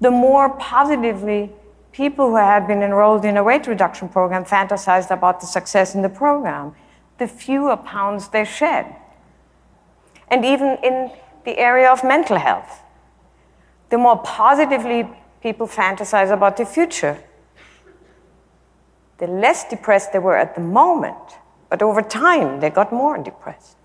the more positively people who had been enrolled in a weight reduction program fantasized about the success in the program, the fewer pounds they shed. And even in the area of mental health, the more positively people fantasize about the future, the less depressed they were at the moment, but over time they got more depressed.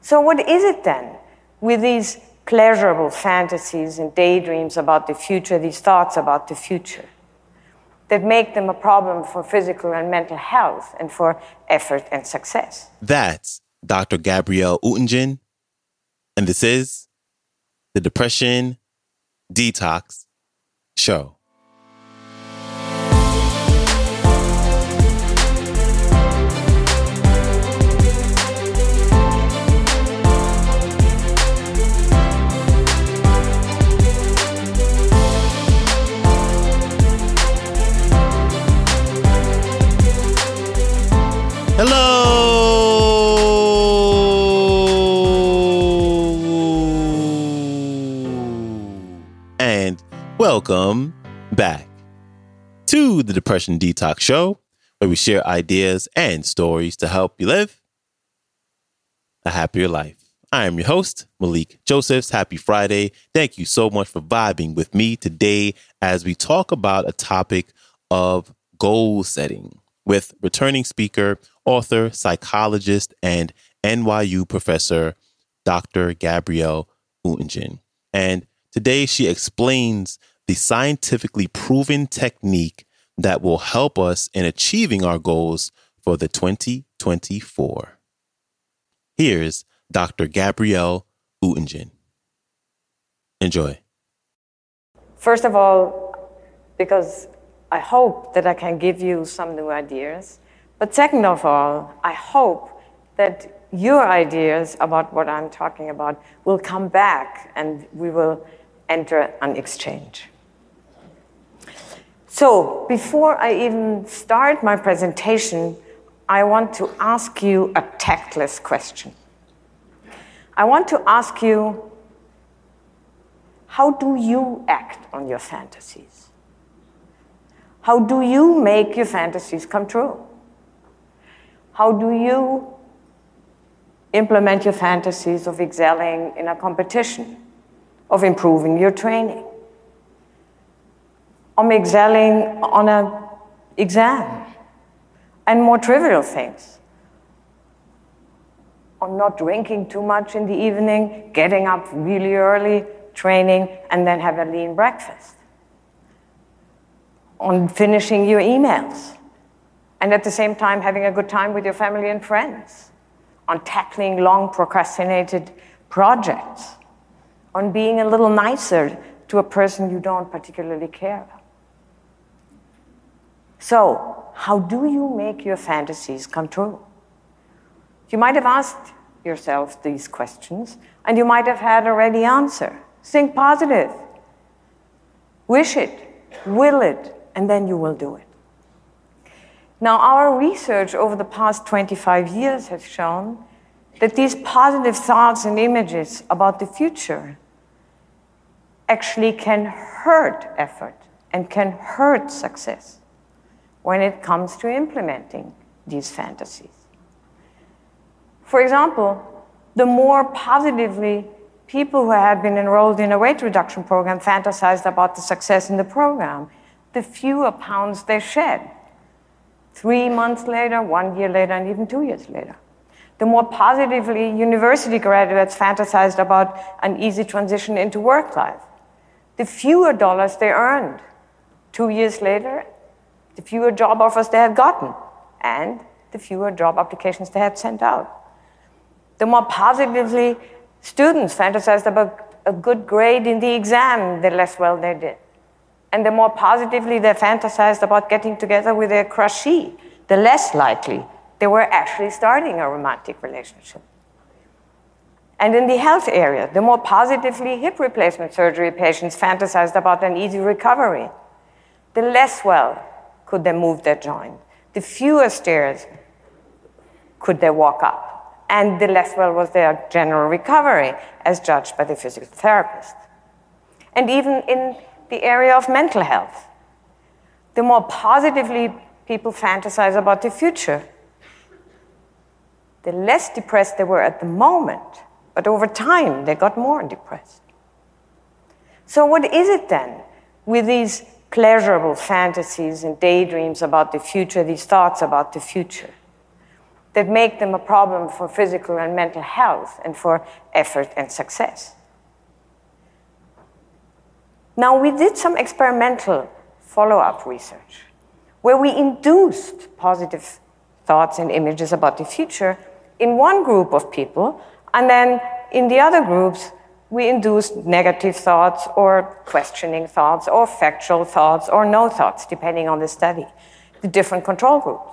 So, what is it then with these pleasurable fantasies and daydreams about the future, these thoughts about the future, that make them a problem for physical and mental health and for effort and success? That's Dr. Gabriele Oettingen, and this is the Depression Detox Show. Welcome back to the Depression Detox Show, where we share ideas and stories to help you live a happier life. I am your host, Malikee Josephs. Happy Friday. Thank you so much for vibing with me today as we talk about a topic of goal setting with returning speaker, author, psychologist, and NYU professor, Dr. Gabriele Oettingen. And today she explains the scientifically proven technique that will help us in achieving our goals for the 2024. Here's Dr. Gabriele Oettingen. Enjoy. First of all, because I hope that I can give you some new ideas. But second of all, I hope that your ideas about what I'm talking about will come back and we will enter an exchange. So, before I even start my presentation, I want to ask you a tactless question. I want to ask you how do you act on your fantasies? How do you make your fantasies come true? How do you implement your fantasies of excelling in a competition, of improving your training? I'm excelling on an exam and more trivial things. On not drinking too much in the evening, getting up really early, training, and then have a lean breakfast. On finishing your emails, and at the same time having a good time with your family and friends. On tackling long procrastinated projects. On being a little nicer to a person you don't particularly care about. So, how do you make your fantasies come true? You might have asked yourself these questions, and you might have had a ready answer. Think positive. Wish it, will it, and then you will do it. Now, our research over the past 25 years has shown that these positive thoughts and images about the future actually can hurt effort and can hurt success when it comes to implementing these fantasies. For example, the more positively people who had been enrolled in a weight reduction program fantasized about the success in the program, the fewer pounds they shed. Three months later, one year later, and even two years later. The more positively university graduates fantasized about an easy transition into work life, the fewer dollars they earned. Two years later, the fewer job offers they had gotten and the fewer job applications they had sent out. The more positively students fantasized about a good grade in the exam, the less well they did. And the more positively they fantasized about getting together with their crushee, the less likely they were actually starting a romantic relationship. And in the health area, the more positively hip replacement surgery patients fantasized about an easy recovery, the less well could they move their joint. The fewer stairs could they walk up, and the less well was their general recovery, as judged by the physical therapist. and even in the area of mental health. The more positively people fantasize about the future, the less depressed they were at the moment, but over time they got more depressed. So, what is it then with these pleasurable fantasies and daydreams about the future, these thoughts about the future, that make them a problem for physical and mental health and for effort and success? Now, we did some experimental follow up research where we induced positive thoughts and images about the future in one group of people, and then in the other groups, we induced negative thoughts or questioning thoughts or factual thoughts or no thoughts, depending on the study, the different control groups.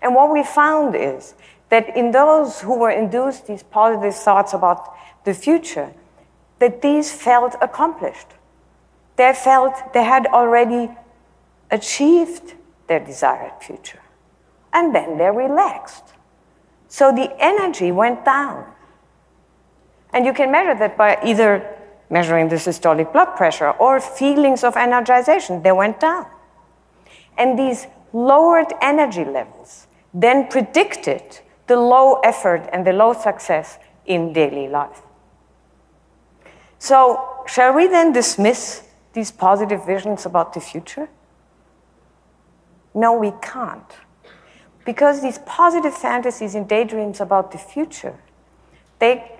And what we found is that in those who were induced these positive thoughts about the future, that these felt accomplished. They felt they had already achieved their desired future. And then they relaxed. So the energy went down. And you can measure that by either measuring the systolic blood pressure or feelings of energization. They went down. And these lowered energy levels then predicted the low effort and the low success in daily life. So, shall we then dismiss these positive visions about the future? No, we can't. Because these positive fantasies and daydreams about the future, they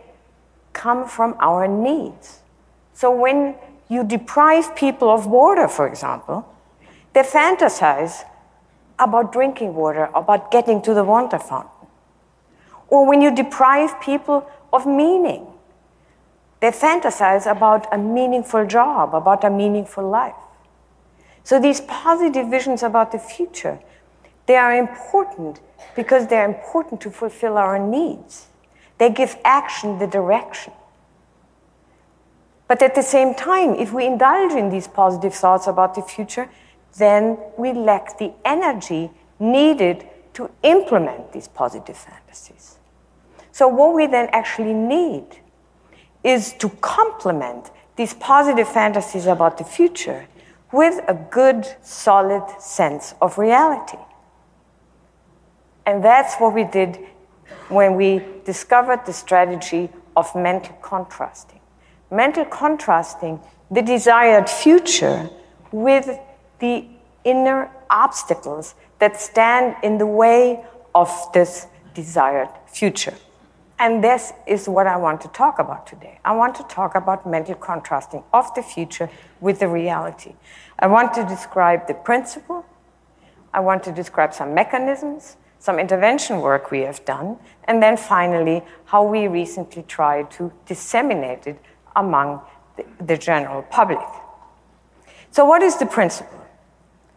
come from our needs. So when you deprive people of water, for example, they fantasize about drinking water, about getting to the water fountain. Or when you deprive people of meaning, they fantasize about a meaningful job, about a meaningful life. So these positive visions about the future, they are important because they're important to fulfill our needs. They give action the direction. But at the same time, if we indulge in these positive thoughts about the future, then we lack the energy needed to implement these positive fantasies. So, what we then actually need is to complement these positive fantasies about the future with a good, solid sense of reality. And that's what we did when we discovered the strategy of mental contrasting. Mental contrasting the desired future with the inner obstacles that stand in the way of this desired future. And this is what I want to talk about today. I want to talk about mental contrasting of the future with the reality. I want to describe the principle. I want to describe some mechanisms, some intervention work we have done, and then finally, how we recently tried to disseminate it among the, the general public. So, what is the principle?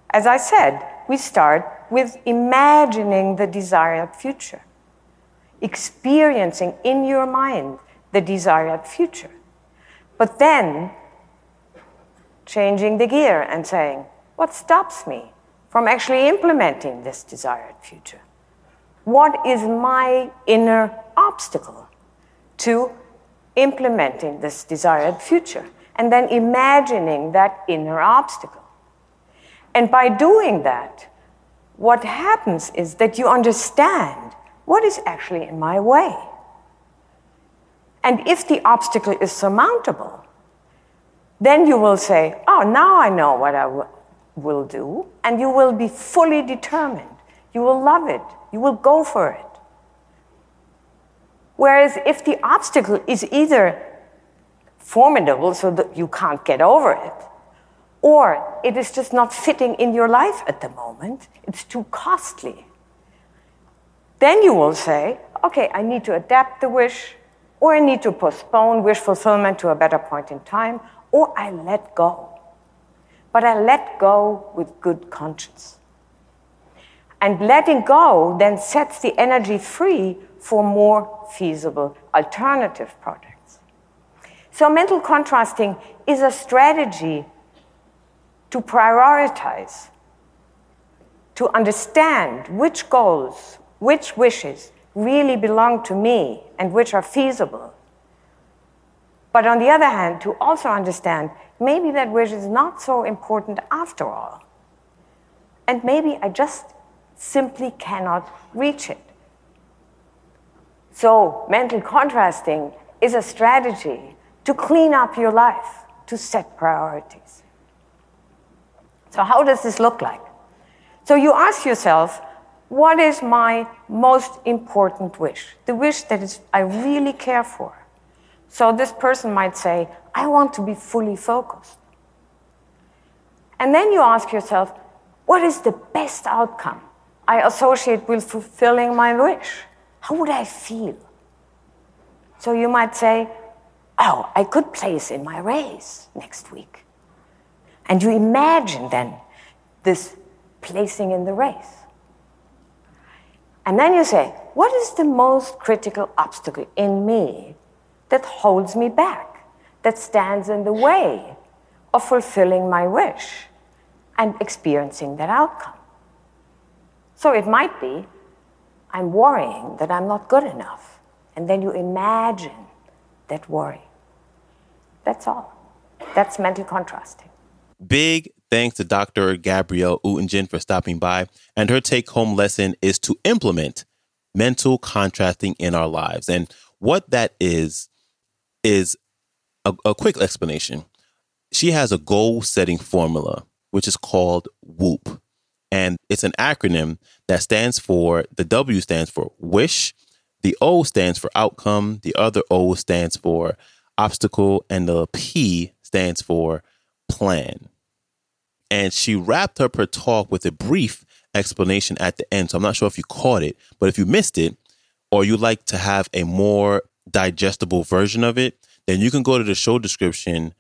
As I said, we start with imagining the desired future experiencing in your mind the desired future. But then changing the gear and saying, what stops me from actually implementing this desired future? What is my inner obstacle to implementing this desired future? And then imagining that inner obstacle. And by doing that, what happens is that you understand what is actually in my way? And if the obstacle is surmountable, then you will say, Oh, now I know what I will do, and you will be fully determined. You will love it, you will go for it. Whereas if the obstacle is either formidable so that you can't get over it, or it is just not fitting in your life at the moment, it's too costly, then you will say, okay, I need to adapt the wish, or I need to postpone wish fulfillment to a better point in time, or I let go. But I let go with good conscience. And letting go then sets the energy free for more feasible alternative projects. So, mental contrasting is a strategy to prioritize, to understand which goals, which wishes really belong to me and which are feasible, But on the other hand, to also understand maybe that wish is not so important after all. And maybe I just simply cannot reach it. So, mental contrasting is a strategy to clean up your life, to set priorities. So, how does this look like? So, you ask yourself, what is my most important wish? The wish that is, I really care for. So, this person might say, I want to be fully focused. And then you ask yourself, what is the best outcome I associate with fulfilling my wish? How would I feel? So you might say, Oh, I could place in my race next week. And you imagine then this placing in the race. And then you say, What is the most critical obstacle in me that holds me back, that stands in the way of fulfilling my wish and experiencing that outcome? So it might be, I'm worrying that I'm not good enough. And then you imagine that worry. That's all. That's mental contrasting. Big thanks to Dr. Gabriele Oettingen for stopping by. And her take home lesson is to implement mental contrasting in our lives. And what that is, is a, a quick explanation. She has a goal setting formula, which is called WOOP. And it's an acronym that stands for the W stands for wish, the O stands for outcome, the other O stands for obstacle, and the P stands for plan. And she wrapped up her talk with a brief explanation at the end. So I'm not sure if you caught it, but if you missed it, or you like to have a more digestible version of it, then you can go to the show description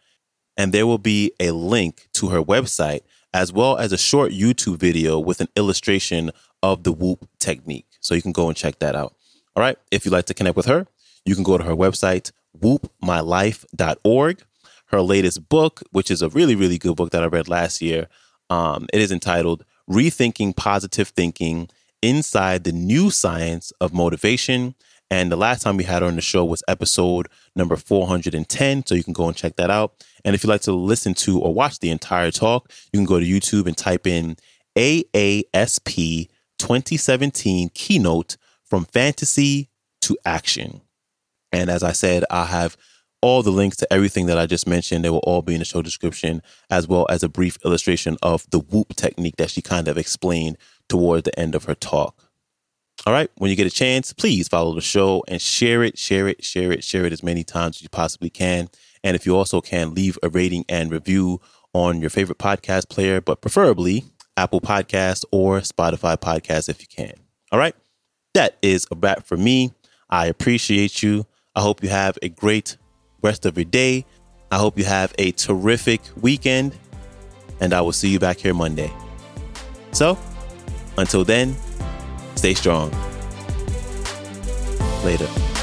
and there will be a link to her website as well as a short YouTube video with an illustration of the WOOP technique. So you can go and check that out. All right. If you'd like to connect with her, you can go to her website, woopmylife.org. Her latest book, which is a really, really good book that I read last year, um, it is entitled Rethinking Positive Thinking Inside the New Science of Motivation. And the last time we had her on the show was episode number 410. So you can go and check that out. And if you'd like to listen to or watch the entire talk, you can go to YouTube and type in AASP 2017 keynote from fantasy to action. And as I said, I have all the links to everything that I just mentioned. They will all be in the show description, as well as a brief illustration of the WOOP technique that she kind of explained toward the end of her talk. All right. When you get a chance, please follow the show and share it, share it, share it, share it as many times as you possibly can. And if you also can, leave a rating and review on your favorite podcast player, but preferably Apple Podcast or Spotify Podcast if you can. All right. That is a wrap for me. I appreciate you. I hope you have a great rest of your day. I hope you have a terrific weekend. And I will see you back here Monday. So, until then, Stay strong. Later.